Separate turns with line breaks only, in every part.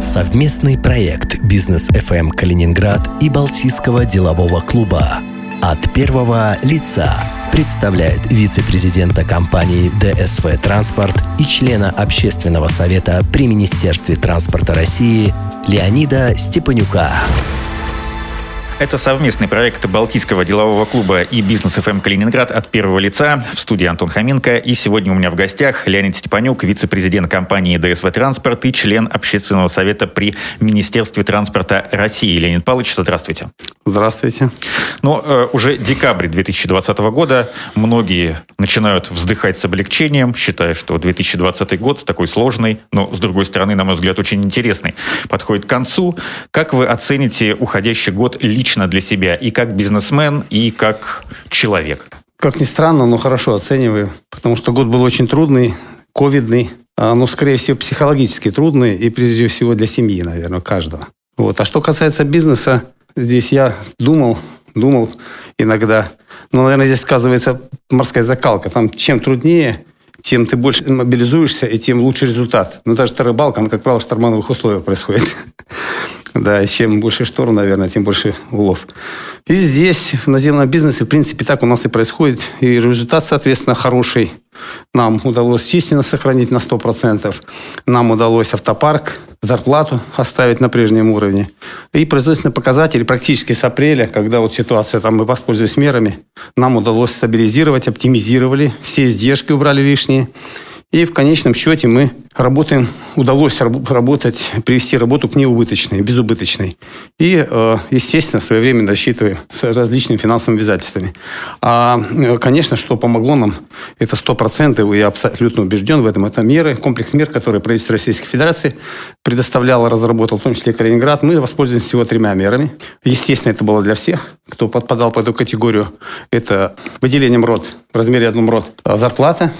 Совместный проект «Бизнес FM Калининград» и Балтийского делового клуба от первого лица представляет вице-президента компании ДСВ «Транспорт» и члена общественного совета при Министерстве транспорта России Леонида Степанюка.
Это совместный проект Балтийского делового клуба и Бизнес ФМ Калининград от первого лица. В студии Антон Хоменко. И сегодня у меня в гостях Леонид Степанюк, вице-президент компании ДСВ Транспорт и член общественного совета при Министерстве транспорта России. Леонид Павлович, здравствуйте.
Здравствуйте.
Ну, э, уже декабрь 2020 года. Многие начинают вздыхать с облегчением, считая, что 2020 год такой сложный, но, с другой стороны, на мой взгляд, очень интересный. Подходит к концу. Как вы оцените уходящий год лично лично для себя и как бизнесмен, и как человек?
Как ни странно, но хорошо оцениваю, потому что год был очень трудный, ковидный, а, но, скорее всего, психологически трудный и, прежде всего, для семьи, наверное, каждого. Вот. А что касается бизнеса, здесь я думал, думал иногда, но, наверное, здесь сказывается морская закалка. Там чем труднее, тем ты больше мобилизуешься, и тем лучше результат. Но даже рыбалка, она, как правило, в штормановых условиях происходит. Да, чем больше шторм, наверное, тем больше улов. И здесь, в наземном бизнесе, в принципе, так у нас и происходит. И результат, соответственно, хороший. Нам удалось численность сохранить на 100%. Нам удалось автопарк, зарплату оставить на прежнем уровне. И производственные показатели практически с апреля, когда вот ситуация, там мы воспользовались мерами, нам удалось стабилизировать, оптимизировали, все издержки убрали лишние. И в конечном счете мы работаем, удалось работать, привести работу к неубыточной, безубыточной. И, э, естественно, своевременно рассчитываем с различными финансовыми обязательствами. А, э, конечно, что помогло нам, это 100%, я абсолютно убежден в этом, это меры, комплекс мер, которые правительство Российской Федерации предоставляло, разработал, в том числе Калининград. Мы воспользовались всего тремя мерами. Естественно, это было для всех, кто подпадал под эту категорию. Это выделением рот в размере одном рот зарплата,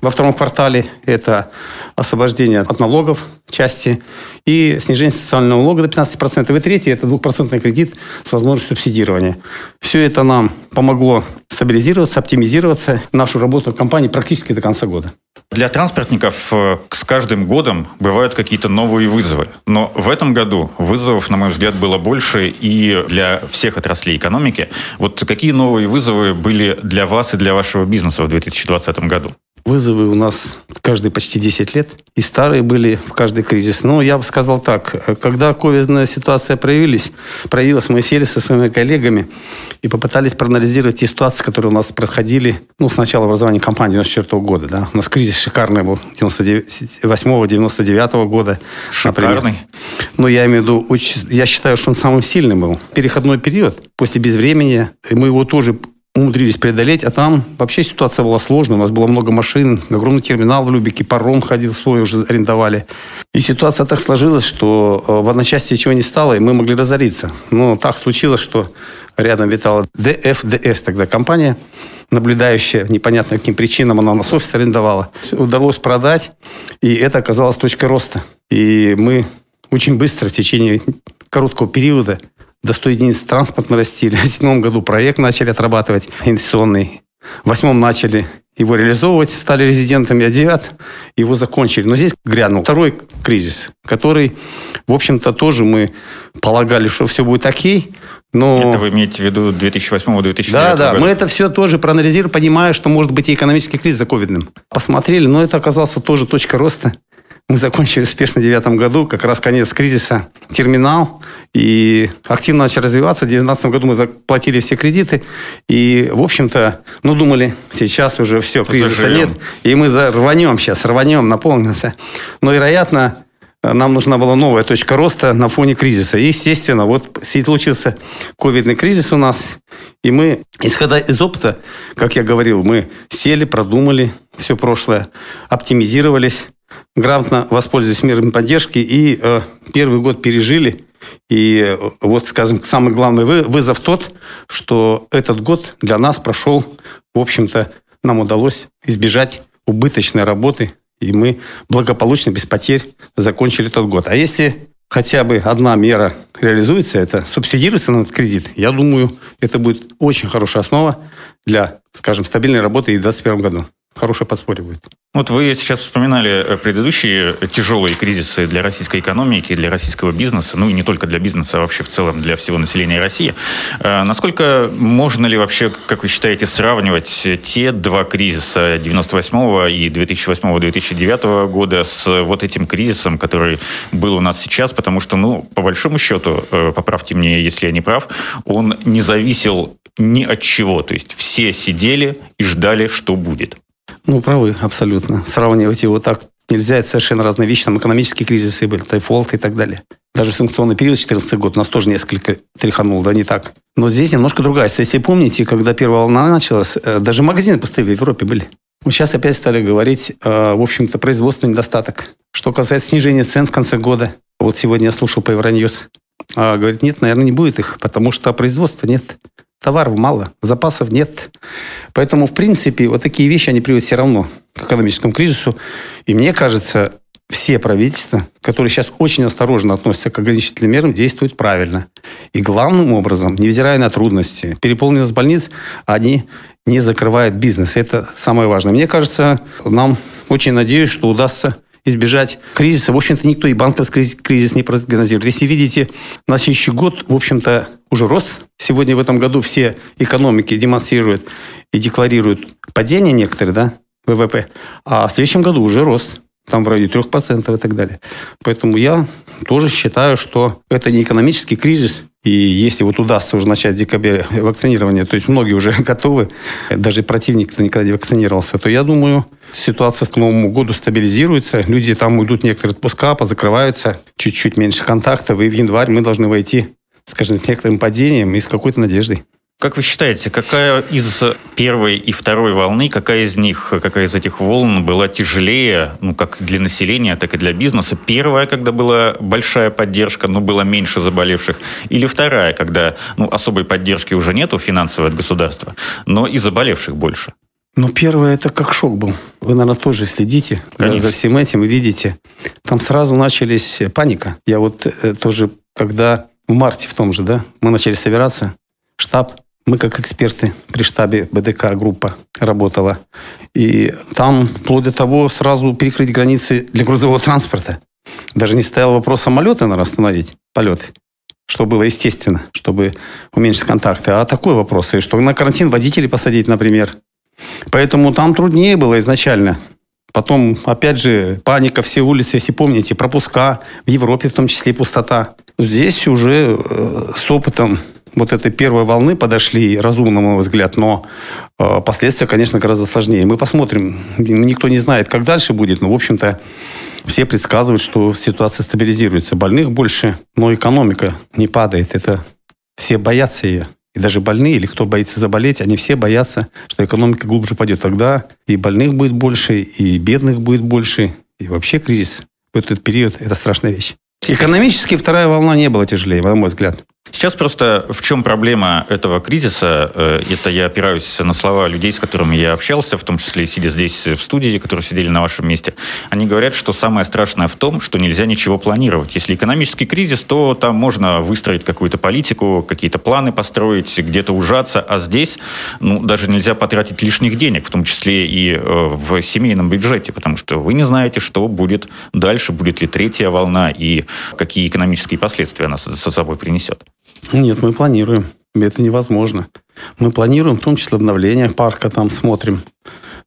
во втором квартале это освобождение от налогов части и снижение социального налога до 15%. И третий – это двухпроцентный кредит с возможностью субсидирования. Все это нам помогло стабилизироваться, оптимизироваться, нашу работу компании практически до конца года.
Для транспортников э, с каждым годом бывают какие-то новые вызовы. Но в этом году вызовов, на мой взгляд, было больше и для всех отраслей экономики. Вот какие новые вызовы были для вас и для вашего бизнеса в 2020 году?
Вызовы у нас каждые почти 10 лет. И старые были в каждый кризис. Но я бы сказал так. Когда ковидная ситуация проявилась, проявилась, мы сели со своими коллегами и попытались проанализировать те ситуации, которые у нас происходили ну, с начала образования компании 94 года. Да. У нас кризис шикарный был 98-99 года.
Шикарный? Например.
Ну, я имею в виду, я считаю, что он самым сильным был. Переходной период после безвремени. Мы его тоже умудрились преодолеть, а там вообще ситуация была сложная. У нас было много машин, огромный терминал в Любике, паром ходил свой, уже арендовали. И ситуация так сложилась, что э, в одночасье ничего не стало, и мы могли разориться. Но так случилось, что рядом витала ДФДС тогда компания, наблюдающая, непонятно каким причинам она у нас офис арендовала. Удалось продать, и это оказалось точкой роста. И мы очень быстро в течение короткого периода до 100 единиц транспорт нарастили. В седьмом году проект начали отрабатывать инвестиционный. В восьмом начали его реализовывать, стали резидентами, а девят его закончили. Но здесь грянул второй кризис, который, в общем-то, тоже мы полагали, что все будет окей, но...
Это вы имеете в виду 2008-2009
Да, да, года? мы это все тоже проанализировали, понимая, что может быть и экономический кризис за ковидным. Посмотрели, но это оказался тоже точка роста. Мы закончили успешно в 2009 году, как раз конец кризиса, терминал, и активно начали развиваться. В 2019 году мы заплатили все кредиты, и, в общем-то, ну, думали, сейчас уже все, кризиса Заживем. нет, и мы рванем сейчас, рванем, наполнимся. Но, вероятно, нам нужна была новая точка роста на фоне кризиса. И, естественно, вот случился ковидный кризис у нас, и мы, исходя из опыта, как я говорил, мы сели, продумали все прошлое, оптимизировались, грамотно воспользовались мерами поддержки и э, первый год пережили. И э, вот, скажем, самый главный вызов тот, что этот год для нас прошел, в общем-то, нам удалось избежать убыточной работы, и мы благополучно, без потерь закончили тот год. А если хотя бы одна мера реализуется, это субсидируется на этот кредит, я думаю, это будет очень хорошая основа для, скажем, стабильной работы и в 2021 году. Хорошее подспорье будет.
Вот вы сейчас вспоминали э, предыдущие тяжелые кризисы для российской экономики, для российского бизнеса, ну и не только для бизнеса, а вообще в целом для всего населения России. Э, насколько можно ли вообще, как вы считаете, сравнивать те два кризиса 98 и 2008-2009 года с вот этим кризисом, который был у нас сейчас? Потому что, ну, по большому счету, э, поправьте мне, если я не прав, он не зависел ни от чего. То есть все сидели и ждали, что будет.
Ну, правы, абсолютно. Сравнивать его так нельзя. Это совершенно разные вещи. Там экономические кризисы были, тайфолт и так далее. Даже санкционный период 2014 год нас тоже несколько тряханул, да, не так. Но здесь немножко другая ситуация. Если помните, когда первая волна началась, э, даже магазины пустые в Европе были. Сейчас опять стали говорить, э, в общем-то, производственный недостаток. Что касается снижения цен в конце года, вот сегодня я слушал по Евроньюз, а, говорит, нет, наверное, не будет их, потому что производства нет. Товаров мало, запасов нет. Поэтому, в принципе, вот такие вещи, они приводят все равно к экономическому кризису. И мне кажется, все правительства, которые сейчас очень осторожно относятся к ограничительным мерам, действуют правильно. И главным образом, невзирая на трудности, переполненность больниц, они не закрывают бизнес. Это самое важное. Мне кажется, нам очень надеюсь, что удастся избежать кризиса. В общем-то, никто и банковский кризис не прогнозирует. Если видите, на следующий год, в общем-то, уже рост. Сегодня в этом году все экономики демонстрируют и декларируют падение некоторые, да, ВВП. А в следующем году уже рост. Там в районе 3% и так далее. Поэтому я тоже считаю, что это не экономический кризис. И если вот удастся уже начать в декабре вакцинирование, то есть многие уже готовы, даже противник, никогда не вакцинировался, то я думаю, ситуация к Новому году стабилизируется, люди там уйдут некоторые отпуска, позакрываются, чуть-чуть меньше контактов, и в январь мы должны войти, скажем, с некоторым падением и с какой-то надеждой.
Как вы считаете, какая из первой и второй волны, какая из них, какая из этих волн была тяжелее, ну, как для населения, так и для бизнеса? Первая, когда была большая поддержка, но было меньше заболевших, или вторая, когда ну, особой поддержки уже нету финансовой от государства, но и заболевших больше?
Ну, первое, это как шок был. Вы, наверное, тоже следите Конечно. за всем этим и видите. Там сразу начались паника. Я вот э, тоже, когда в марте в том же, да, мы начали собираться, штаб, мы как эксперты при штабе БДК группа работала. И там, вплоть до того, сразу перекрыть границы для грузового транспорта. Даже не стоял вопрос самолета, наверное, остановить полеты. Что было естественно, чтобы уменьшить контакты. А такой вопрос, и что на карантин водителей посадить, например. Поэтому там труднее было изначально. Потом, опять же, паника, все улицы, если помните, пропуска, в Европе в том числе пустота. Здесь уже э, с опытом вот этой первой волны подошли разумно, на мой взгляд, но э, последствия, конечно, гораздо сложнее. Мы посмотрим. Никто не знает, как дальше будет, но, в общем-то, все предсказывают, что ситуация стабилизируется. Больных больше, но экономика не падает. Это все боятся ее. И даже больные, или кто боится заболеть, они все боятся, что экономика глубже пойдет. Тогда и больных будет больше, и бедных будет больше. И вообще кризис в этот период – это страшная вещь. Экономически вторая волна не была тяжелее, на мой взгляд.
Сейчас просто в чем проблема этого кризиса? Э, это я опираюсь на слова людей, с которыми я общался, в том числе сидя здесь в студии, которые сидели на вашем месте. Они говорят, что самое страшное в том, что нельзя ничего планировать. Если экономический кризис, то там можно выстроить какую-то политику, какие-то планы построить, где-то ужаться, а здесь ну, даже нельзя потратить лишних денег, в том числе и э, в семейном бюджете, потому что вы не знаете, что будет дальше, будет ли третья волна и какие экономические последствия она со собой принесет.
Нет, мы планируем. Это невозможно. Мы планируем, в том числе обновление парка, там смотрим.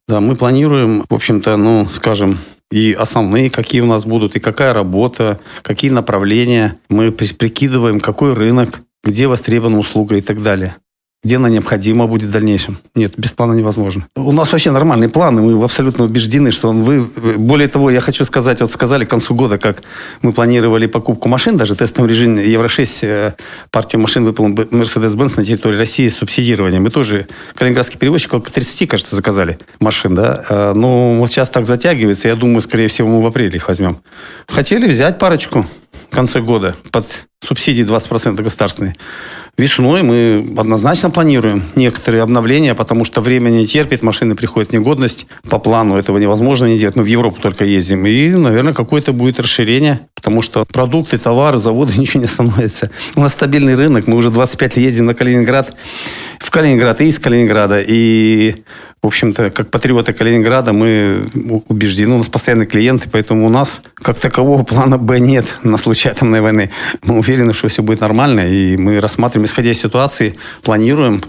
Да, мы планируем, в общем-то, ну, скажем, и основные, какие у нас будут, и какая работа, какие направления. Мы прикидываем, какой рынок, где востребована услуга и так далее где она необходима будет в дальнейшем. Нет, без плана невозможно. У нас вообще нормальные планы, мы абсолютно убеждены, что он вы... Более того, я хочу сказать, вот сказали к концу года, как мы планировали покупку машин, даже тестовом режиме Евро-6 э, партию машин выполнил Mercedes-Benz на территории России с субсидированием. Мы тоже, калининградский перевозчик, около 30, кажется, заказали машин, да. Э, но вот сейчас так затягивается, я думаю, скорее всего, мы в апреле их возьмем. Хотели взять парочку в конце года под субсидии 20% государственные. Весной мы однозначно планируем некоторые обновления, потому что время не терпит, машины приходят в негодность. По плану этого невозможно не делать. Мы в Европу только ездим. И, наверное, какое-то будет расширение, потому что продукты, товары, заводы, ничего не становится. У нас стабильный рынок. Мы уже 25 лет ездим на Калининград, в Калининград и из Калининграда. И в общем-то, как патриоты Калининграда, мы убеждены, у нас постоянные клиенты, поэтому у нас как такового плана Б нет на случай атомной войны. Мы уверены, что все будет нормально, и мы рассматриваем, исходя из ситуации, планируем,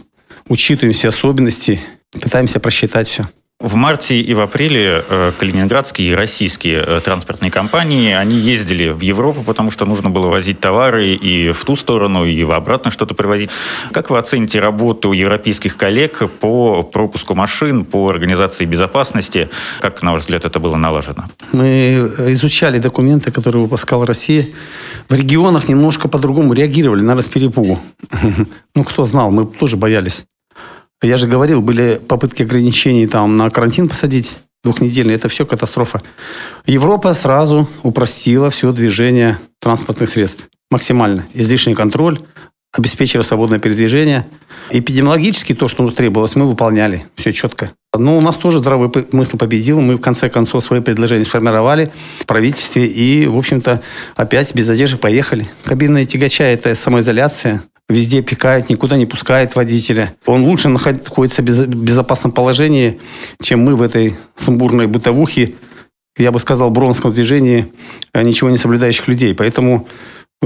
учитываем все особенности, пытаемся просчитать все.
В марте и в апреле э, калининградские и российские э, транспортные компании, они ездили в Европу, потому что нужно было возить товары и в ту сторону, и в обратно что-то привозить. Как вы оцените работу европейских коллег по пропуску машин, по организации безопасности? Как, на ваш взгляд, это было налажено?
Мы изучали документы, которые выпускала Россия. В регионах немножко по-другому реагировали, наверное, с перепугу. Ну, кто знал, мы тоже боялись. Я же говорил, были попытки ограничений там на карантин посадить двухнедельный. Это все катастрофа. Европа сразу упростила все движение транспортных средств. Максимально. Излишний контроль, обеспечила свободное передвижение. Эпидемиологически то, что требовалось, мы выполняли. Все четко. Но у нас тоже здравый смысл победил. Мы в конце концов свои предложения сформировали в правительстве и, в общем-то, опять без задержек поехали. Кабинная тягача – это самоизоляция везде пикает, никуда не пускает водителя. Он лучше находится в безопасном положении, чем мы в этой сумбурной бытовухе, я бы сказал, бронском движении а ничего не соблюдающих людей. Поэтому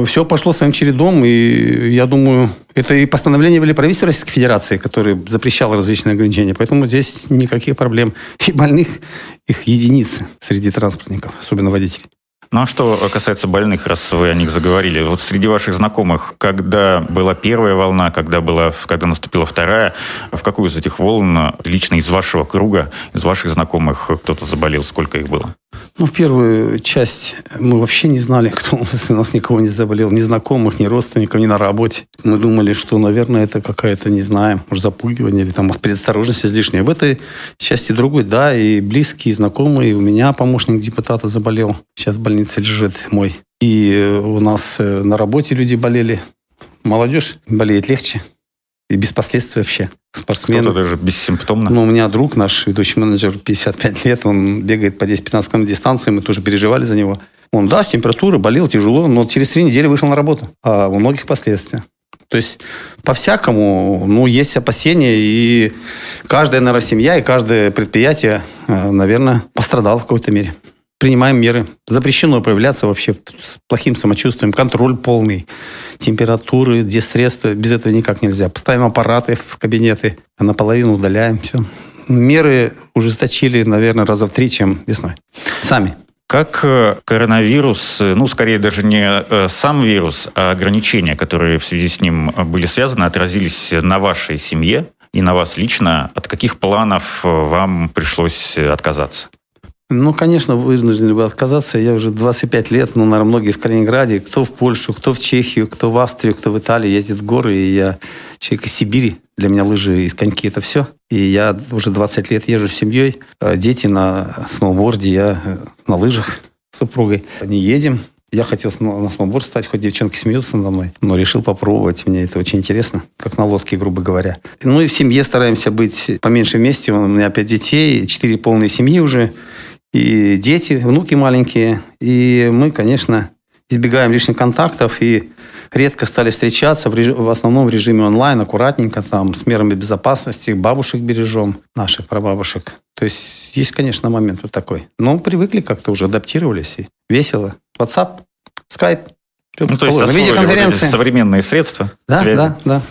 все пошло своим чередом, и я думаю, это и постановление были правительства Российской Федерации, которое запрещало различные ограничения. Поэтому здесь никаких проблем. И больных их единицы среди транспортников, особенно водителей.
Ну а что касается больных, раз вы о них заговорили, вот среди ваших знакомых, когда была первая волна, когда, была, когда наступила вторая, в какую из этих волн лично из вашего круга, из ваших знакомых кто-то заболел, сколько их было?
Ну, в первую часть мы вообще не знали, кто у нас, у нас никого не заболел, ни знакомых, ни родственников, ни на работе. Мы думали, что, наверное, это какая-то, не знаю, может, запугивание или там предосторожность излишняя. В этой части другой, да, и близкие, и знакомые. У меня помощник депутата заболел. Сейчас в больнице лежит мой. И у нас э, на работе люди болели. Молодежь болеет легче. И без последствий вообще. Спортсмен.
Кто-то даже бессимптомно.
Ну, у меня друг наш, ведущий менеджер, 55 лет, он бегает по 10-15 км дистанции, мы тоже переживали за него. Он, да, с температурой, болел тяжело, но через три недели вышел на работу. А у многих последствия. То есть по-всякому, ну, есть опасения, и каждая, наверное, семья и каждое предприятие, э, наверное, пострадало в какой-то мере принимаем меры. Запрещено появляться вообще с плохим самочувствием, контроль полный, температуры, средства без этого никак нельзя. Поставим аппараты в кабинеты, а наполовину удаляем, все. Меры ужесточили, наверное, раза в три, чем весной. Сами.
Как э, коронавирус, э, ну, скорее даже не э, сам вирус, а ограничения, которые в связи с ним были связаны, отразились на вашей семье и на вас лично? От каких планов вам пришлось отказаться?
Ну, конечно, вынуждены были отказаться. Я уже 25 лет, ну, наверное, многие в Калининграде, кто в Польшу, кто в Чехию, кто в Австрию, кто в Италию ездит в горы. И я человек из Сибири. Для меня лыжи и коньки – это все. И я уже 20 лет езжу с семьей. А дети на сноуборде, я э, на лыжах с супругой. Не едем. Я хотел на сноуборд стать, хоть девчонки смеются надо мной, но решил попробовать. Мне это очень интересно, как на лодке, грубо говоря. Ну и в семье стараемся быть поменьше вместе. У меня пять детей, четыре полные семьи уже и дети, внуки маленькие. И мы, конечно, избегаем лишних контактов и редко стали встречаться в, реж... в основном в режиме онлайн, аккуратненько, там, с мерами безопасности, бабушек бережем, наших прабабушек. То есть есть, конечно, момент вот такой. Но привыкли как-то уже, адаптировались и весело. WhatsApp, Skype.
Ну, то есть видеоконференции. современные средства
да, связи. Да, да.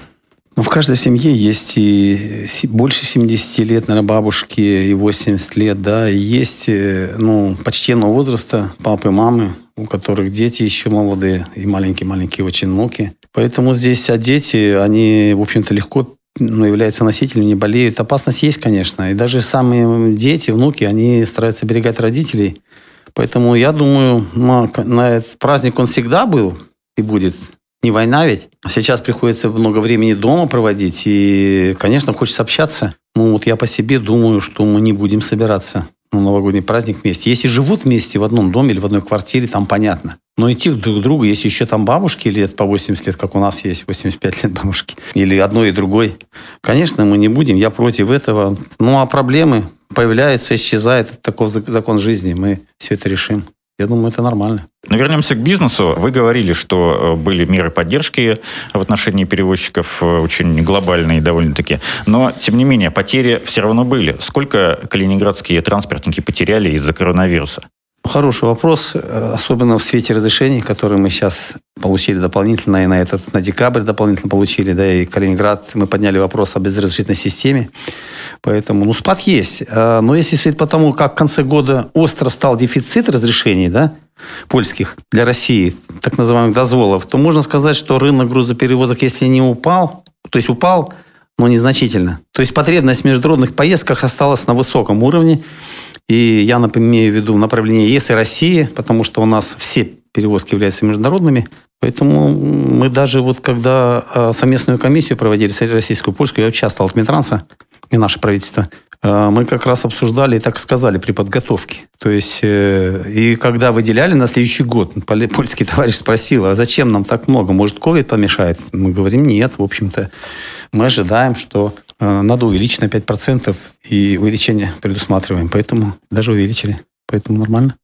Ну, в каждой семье есть и больше 70 лет, наверное, бабушки, и 80 лет, да, и есть, э, ну, почтенного возраста папы, мамы, у которых дети еще молодые, и маленькие-маленькие очень внуки. Поэтому здесь, а дети, они, в общем-то, легко ну, являются носителями, не болеют. Опасность есть, конечно. И даже самые дети, внуки, они стараются берегать родителей. Поэтому я думаю, на, на этот праздник он всегда был и будет не война ведь. Сейчас приходится много времени дома проводить, и, конечно, хочется общаться. Ну, вот я по себе думаю, что мы не будем собираться на новогодний праздник вместе. Если живут вместе в одном доме или в одной квартире, там понятно. Но идти друг к другу, если еще там бабушки лет по 80 лет, как у нас есть 85 лет бабушки, или одной и другой, конечно, мы не будем, я против этого. Ну, а проблемы появляются, исчезают, это такой закон жизни, мы все это решим. Я думаю, это нормально.
Но вернемся к бизнесу. Вы говорили, что э, были меры поддержки в отношении перевозчиков э, очень глобальные довольно-таки. Но, тем не менее, потери все равно были. Сколько калининградские транспортники потеряли из-за коронавируса?
Хороший вопрос, э, особенно в свете разрешений, которые мы сейчас получили дополнительно, и на этот, на декабрь дополнительно получили, да, и Калининград, мы подняли вопрос о безразрешительной системе, поэтому, ну, спад есть. А, но если судить по тому, как в конце года остро стал дефицит разрешений, да, польских для России, так называемых дозволов, то можно сказать, что рынок грузоперевозок, если не упал, то есть упал, но незначительно. То есть потребность в международных поездках осталась на высоком уровне, и я имею в виду направление ЕС и России, потому что у нас все перевозки являются международными. Поэтому мы даже вот когда а, совместную комиссию проводили, российскую, польскую, я участвовал в Минтранса, и наше правительство, а, мы как раз обсуждали и так сказали при подготовке. То есть, э, и когда выделяли на следующий год, польский товарищ спросил, а зачем нам так много? Может, ковид помешает? Мы говорим, нет, в общем-то, мы ожидаем, что Э, надо увеличить на 5%, и увеличение предусматриваем. Поэтому даже увеличили. Поэтому нормально.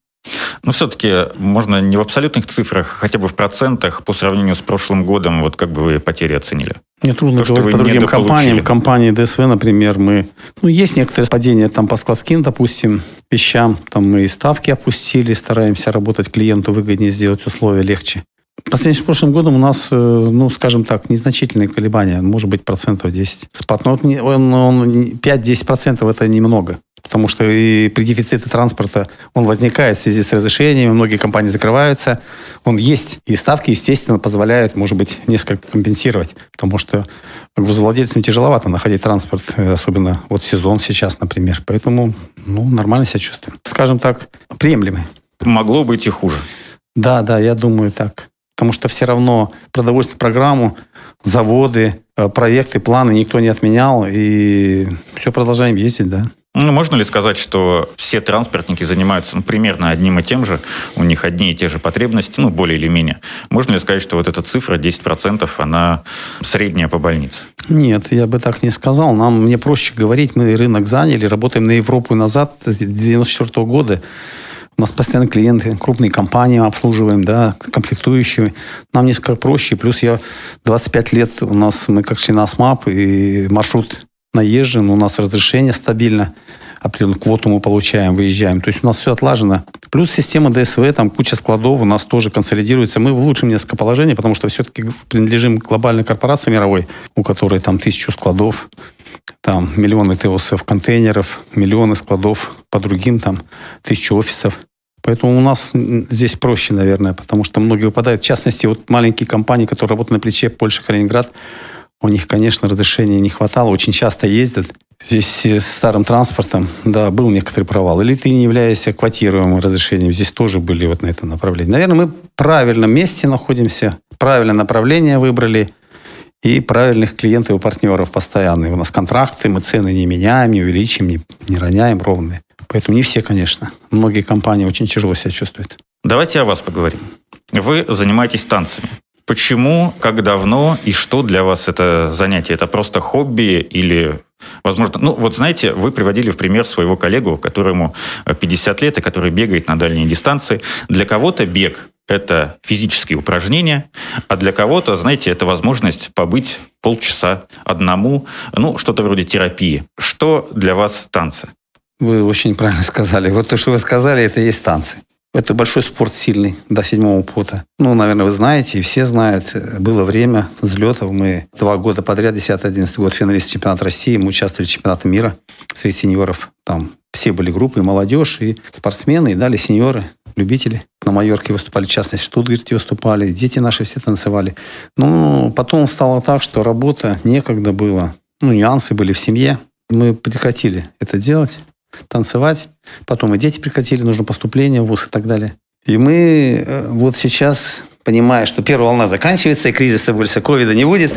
Но все-таки можно не в абсолютных цифрах, хотя бы в процентах по сравнению с прошлым годом, вот как бы вы потери оценили?
Мне трудно То, говорить по другим компаниям. Компании ДСВ, например, мы... Ну, есть некоторые падения там по складским, допустим, вещам. Там мы и ставки опустили, стараемся работать клиенту выгоднее, сделать условия легче. По сравнению с прошлым годом у нас, э, ну, скажем так, незначительные колебания, может быть, процентов 10. Спад, но он, он 5-10 процентов это немного. Потому что и при дефиците транспорта он возникает в связи с разрешениями, многие компании закрываются. Он есть. И ставки, естественно, позволяют, может быть, несколько компенсировать. Потому что грузовладельцам тяжеловато находить транспорт, э, особенно вот сезон сейчас, например. Поэтому, ну, нормально себя чувствуем. Скажем так, приемлемый.
Могло быть и хуже.
Да, да, я думаю так потому что все равно продовольственную программу, заводы, э, проекты, планы никто не отменял, и все продолжаем ездить, да.
Ну, можно ли сказать, что все транспортники занимаются ну, примерно одним и тем же, у них одни и те же потребности, ну, более или менее? Можно ли сказать, что вот эта цифра 10%, она средняя по больнице?
Нет, я бы так не сказал. Нам, мне проще говорить, мы рынок заняли, работаем на Европу назад с 1994 года. У нас постоянно клиенты, крупные компании обслуживаем, да, комплектующие. Нам несколько проще. Плюс я 25 лет, у нас мы как член АСМАП, и маршрут наезжен, у нас разрешение стабильно определенную квоту мы получаем, выезжаем. То есть у нас все отлажено. Плюс система ДСВ, там куча складов у нас тоже консолидируется. Мы в лучшем несколько положений, потому что все-таки принадлежим глобальной корпорации мировой, у которой там тысячу складов, там миллионы ТОСов, контейнеров, миллионы складов по другим, там тысячу офисов. Поэтому у нас здесь проще, наверное, потому что многие выпадают. В частности, вот маленькие компании, которые работают на плече Польша, Калининград, у них, конечно, разрешения не хватало, очень часто ездят. Здесь с старым транспортом, да, был некоторый провал. Или ты не являешься квотируемым разрешением, здесь тоже были вот на этом направлении. Наверное, мы в правильном месте находимся, правильное направление выбрали – и правильных клиентов и партнеров постоянные. У нас контракты, мы цены не меняем, не увеличим, не, не роняем ровные. Поэтому не все, конечно. Многие компании очень тяжело себя чувствуют.
Давайте о вас поговорим. Вы занимаетесь танцами. Почему, как давно и что для вас это занятие? Это просто хобби или, возможно, ну вот знаете, вы приводили в пример своего коллегу, которому 50 лет и который бегает на дальние дистанции. Для кого-то бег это физические упражнения, а для кого-то, знаете, это возможность побыть полчаса одному, ну, что-то вроде терапии. Что для вас танцы?
Вы очень правильно сказали. Вот то, что вы сказали, это и есть танцы. Это большой спорт сильный, до седьмого пота. Ну, наверное, вы знаете, и все знают. Было время взлетов. Мы два года подряд, 10-11 год, финалист чемпионата России. Мы участвовали в чемпионате мира среди сеньоров. Там все были группы, и молодежь, и спортсмены, и дали сеньоры, любители. На Майорке выступали, в частности, в Штутгарте выступали. Дети наши все танцевали. Ну, потом стало так, что работа некогда было. Ну, нюансы были в семье. Мы прекратили это делать танцевать. Потом и дети прекратили, нужно поступление в ВУЗ и так далее. И мы э, вот сейчас, понимая, что первая волна заканчивается, и кризиса больше ковида не будет,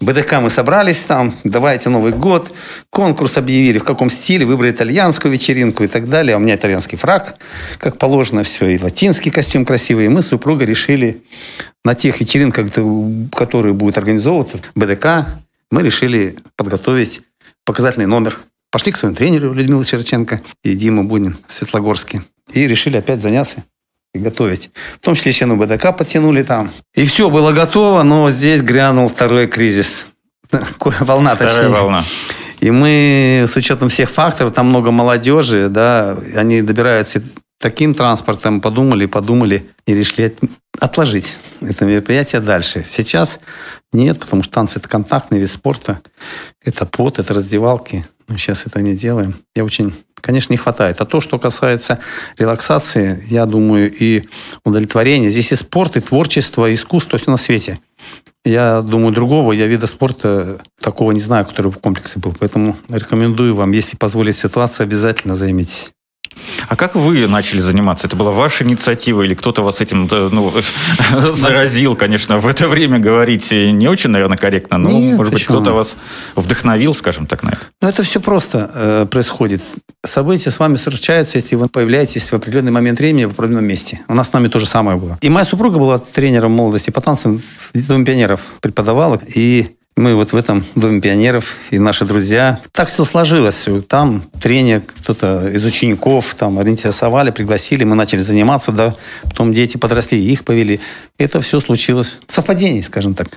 БДК мы собрались там, давайте Новый год, конкурс объявили, в каком стиле, выбрали итальянскую вечеринку и так далее. А у меня итальянский фраг, как положено, все, и латинский костюм красивый. И мы с супругой решили на тех вечеринках, которые будут организовываться, БДК, мы решили подготовить показательный номер. Пошли к своему тренеру Людмилу Черченко и Диму Бунин в Светлогорске. И решили опять заняться и готовить. В том числе еще на БДК подтянули там. И все было готово, но здесь грянул второй кризис. Волна,
Вторая
точнее.
волна.
И мы, с учетом всех факторов, там много молодежи, да, они добираются таким транспортом, подумали, подумали и решили отложить это мероприятие дальше. Сейчас нет, потому что танцы – это контактный вид спорта, это пот, это раздевалки. Сейчас это не делаем. Я очень, конечно, не хватает. А то, что касается релаксации, я думаю, и удовлетворения, здесь и спорт, и творчество, и искусство, все на свете. Я думаю, другого я вида спорта такого не знаю, который в комплексе был. Поэтому рекомендую вам, если позволит ситуация, обязательно займитесь.
А как вы начали заниматься? Это была ваша инициатива или кто-то вас этим ну, заразил, конечно, в это время говорить не очень, наверное, корректно, но, Нет, может почему? быть, кто-то вас вдохновил, скажем так, на это?
Ну, это все просто э, происходит. События с вами случаются, если вы появляетесь в определенный момент времени в определенном месте. У нас с нами то же самое было. И моя супруга была тренером молодости по танцам в Доме пионеров, преподавала. И мы вот в этом Доме пионеров и наши друзья. Так все сложилось. Там тренер, кто-то из учеников там ориентировали, пригласили, мы начали заниматься, да. Потом дети подросли, их повели. Это все случилось. Совпадение, скажем так.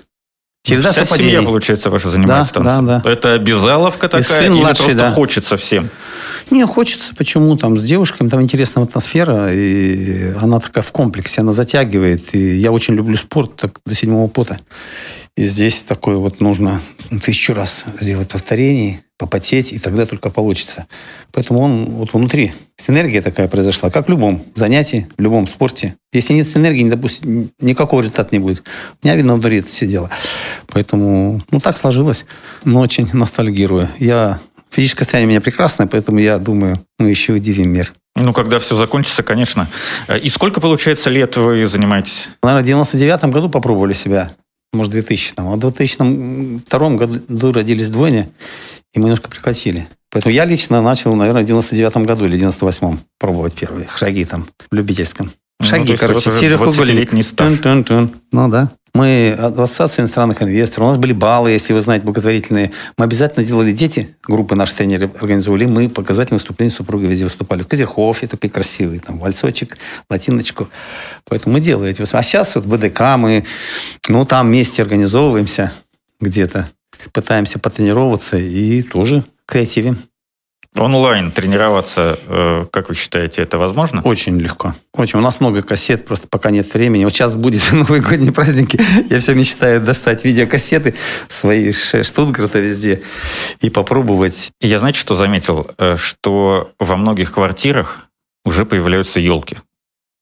Череда Вся совпадений. семья, получается, ваша занимается да, танцем. Да, да. Это обязаловка такая сын или младший, просто да. хочется всем?
Не, хочется. Почему? Там с девушками там интересная атмосфера, и она такая в комплексе, она затягивает. И я очень люблю спорт так, до седьмого пота. И здесь такое вот нужно тысячу раз сделать повторений, попотеть, и тогда только получится. Поэтому он вот внутри. Синергия такая произошла, как в любом занятии, в любом спорте. Если нет синергии, не допустим, никакого результата не будет. У меня, видно, внутри это сидело. Поэтому, ну, так сложилось. Но очень ностальгирую. Я Физическое состояние у меня прекрасное, поэтому я думаю, мы еще удивим мир.
Ну, когда все закончится, конечно. И сколько, получается, лет вы занимаетесь?
Наверное, в 99 году попробовали себя может, 2000 -м. А в 2002 году родились двойни, и мы немножко прекратили. Поэтому я лично начал, наверное, в 99 году или 98 пробовать первые шаги там в любительском.
Ну, шаги, ну, короче, 20-летний стаж. Тун -тун -тун.
Ну да. Мы в Ассоциации иностранных инвесторов, у нас были баллы, если вы знаете, благотворительные. Мы обязательно делали дети, группы наши тренеры организовали, мы показательные выступления супруги везде выступали. В Козерхове такой красивый, там, вальсочек, латиночку. Поэтому мы делали эти А сейчас вот БДК мы, ну, там вместе организовываемся где-то, пытаемся потренироваться и тоже креативим.
Онлайн тренироваться, э, как вы считаете, это возможно?
Очень легко. Очень. У нас много кассет, просто пока нет времени. Вот сейчас будет новогодние праздники. Я все мечтаю достать видеокассеты свои Штутгарта везде и попробовать.
Я, знаете, что заметил? Э, что во многих квартирах уже появляются елки.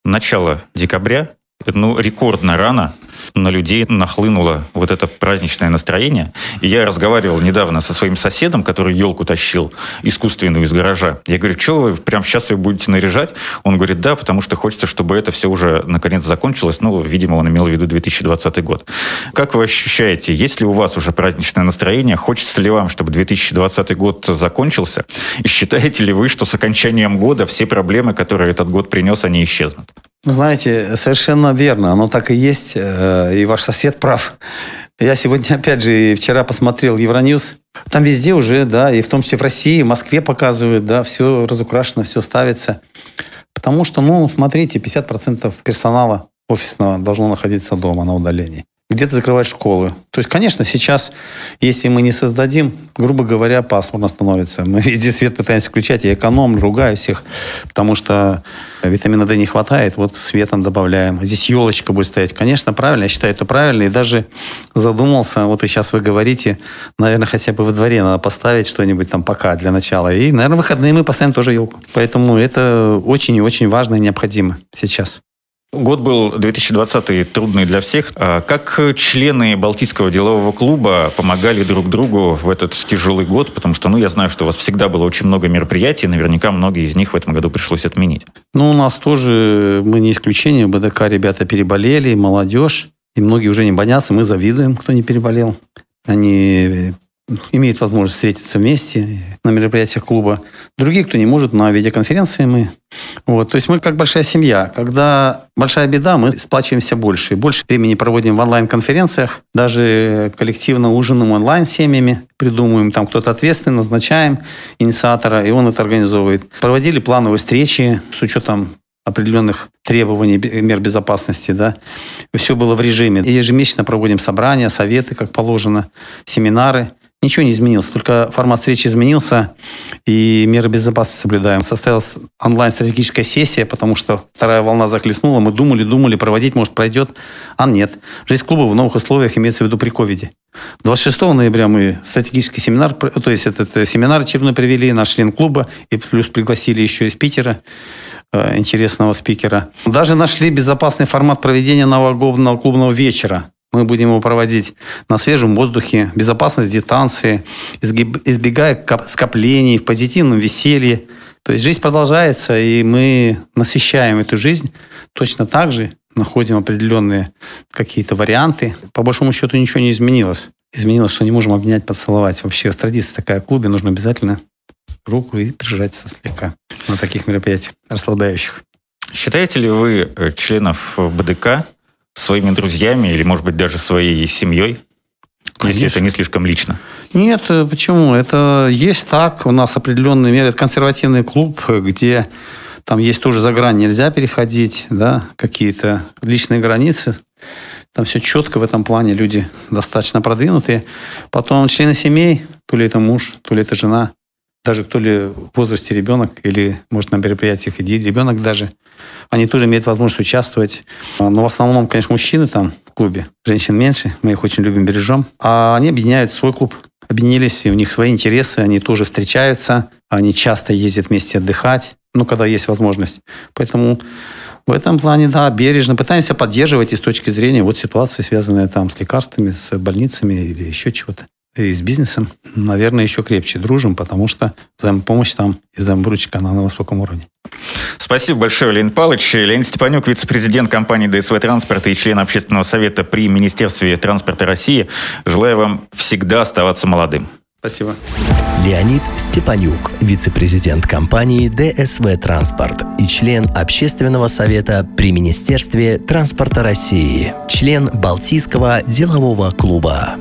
Начало декабря, ну, рекордно рано на людей нахлынуло вот это праздничное настроение. И я разговаривал недавно со своим соседом, который елку тащил искусственную из гаража. Я говорю, что вы прямо сейчас ее будете наряжать? Он говорит, да, потому что хочется, чтобы это все уже наконец закончилось. Ну, видимо, он имел в виду 2020 год. Как вы ощущаете, есть ли у вас уже праздничное настроение? Хочется ли вам, чтобы 2020 год закончился? И считаете ли вы, что с окончанием года все проблемы, которые этот год принес, они исчезнут?
Знаете, совершенно верно. Оно так и есть. Э, и ваш сосед прав. Я сегодня, опять же, вчера посмотрел Евроньюз. Там везде уже, да, и в том числе в России, в Москве показывают, да, все разукрашено, все ставится. Потому что, ну, смотрите, 50% персонала офисного должно находиться дома на удалении где-то закрывать школы. То есть, конечно, сейчас, если мы не создадим, грубо говоря, пасмурно становится. Мы везде свет пытаемся включать, я эконом, ругаю всех, потому что витамина D не хватает, вот светом добавляем. Здесь елочка будет стоять. Конечно, правильно, я считаю, это правильно. И даже задумался, вот и сейчас вы говорите, наверное, хотя бы во дворе надо поставить что-нибудь там пока для начала. И, наверное, выходные мы поставим тоже елку. Поэтому это очень и очень важно и необходимо сейчас.
Год был 2020 трудный для всех. А как члены Балтийского делового клуба помогали друг другу в этот тяжелый год? Потому что, ну, я знаю, что у вас всегда было очень много мероприятий, наверняка многие из них в этом году пришлось отменить.
Ну, у нас тоже, мы не исключение, БДК ребята переболели, молодежь, и многие уже не боятся, мы завидуем, кто не переболел. они имеют возможность встретиться вместе на мероприятиях клуба. Другие, кто не может, на видеоконференции мы. Вот. То есть мы как большая семья. Когда большая беда, мы сплачиваемся больше. Больше времени проводим в онлайн-конференциях, даже коллективно ужинаем онлайн семьями, придумываем, там кто-то ответственный, назначаем инициатора, и он это организовывает. Проводили плановые встречи с учетом определенных требований мер безопасности, да, все было в режиме. И ежемесячно проводим собрания, советы, как положено, семинары. Ничего не изменилось, только формат встречи изменился, и меры безопасности соблюдаем. Состоялась онлайн-стратегическая сессия, потому что вторая волна захлестнула. Мы думали, думали, проводить, может, пройдет, а нет. Жизнь клуба в новых условиях имеется в виду при ковиде. 26 ноября мы стратегический семинар, то есть этот э, семинар очередной привели, наш член клуба, и плюс пригласили еще из Питера э, интересного спикера. Даже нашли безопасный формат проведения новогоднего клубного вечера. Мы будем его проводить на свежем воздухе, безопасность дистанции, избегая скоплений, в позитивном веселье. То есть жизнь продолжается, и мы насыщаем эту жизнь точно так же, находим определенные какие-то варианты. По большому счету ничего не изменилось. Изменилось, что не можем обнять, поцеловать. Вообще традиция такая в клубе, нужно обязательно руку и прижаться слегка на таких мероприятиях расслабляющих.
Считаете ли вы э, членов БДК своими друзьями или, может быть, даже своей семьей? Конечно. Если это не слишком лично.
Нет, э, почему? Это есть так. У нас определенные меры. Это консервативный клуб, где там есть тоже за грань нельзя переходить, да, какие-то личные границы. Там все четко в этом плане, люди достаточно продвинутые. Потом члены семей, то ли это муж, то ли это жена, даже кто ли в возрасте ребенок, или, может, на мероприятиях иди ребенок даже, они тоже имеют возможность участвовать. Но в основном, конечно, мужчины там в клубе. Женщин меньше, мы их очень любим, бережем. А они объединяют свой клуб. Объединились, и у них свои интересы, они тоже встречаются, они часто ездят вместе отдыхать, ну, когда есть возможность. Поэтому в этом плане, да, бережно пытаемся поддерживать и с точки зрения вот ситуации, связанной там с лекарствами, с больницами или еще чего-то и с бизнесом, наверное, еще крепче дружим, потому что взаимопомощь там и взаимовыручка на высоком уровне.
Спасибо большое, Леонид Павлович. Леонид Степанюк, вице-президент компании ДСВ «Транспорт» и член общественного совета при Министерстве транспорта России. Желаю вам всегда оставаться молодым.
Спасибо.
Леонид Степанюк, вице-президент компании ДСВ «Транспорт» и член общественного совета при Министерстве транспорта России, член Балтийского делового клуба.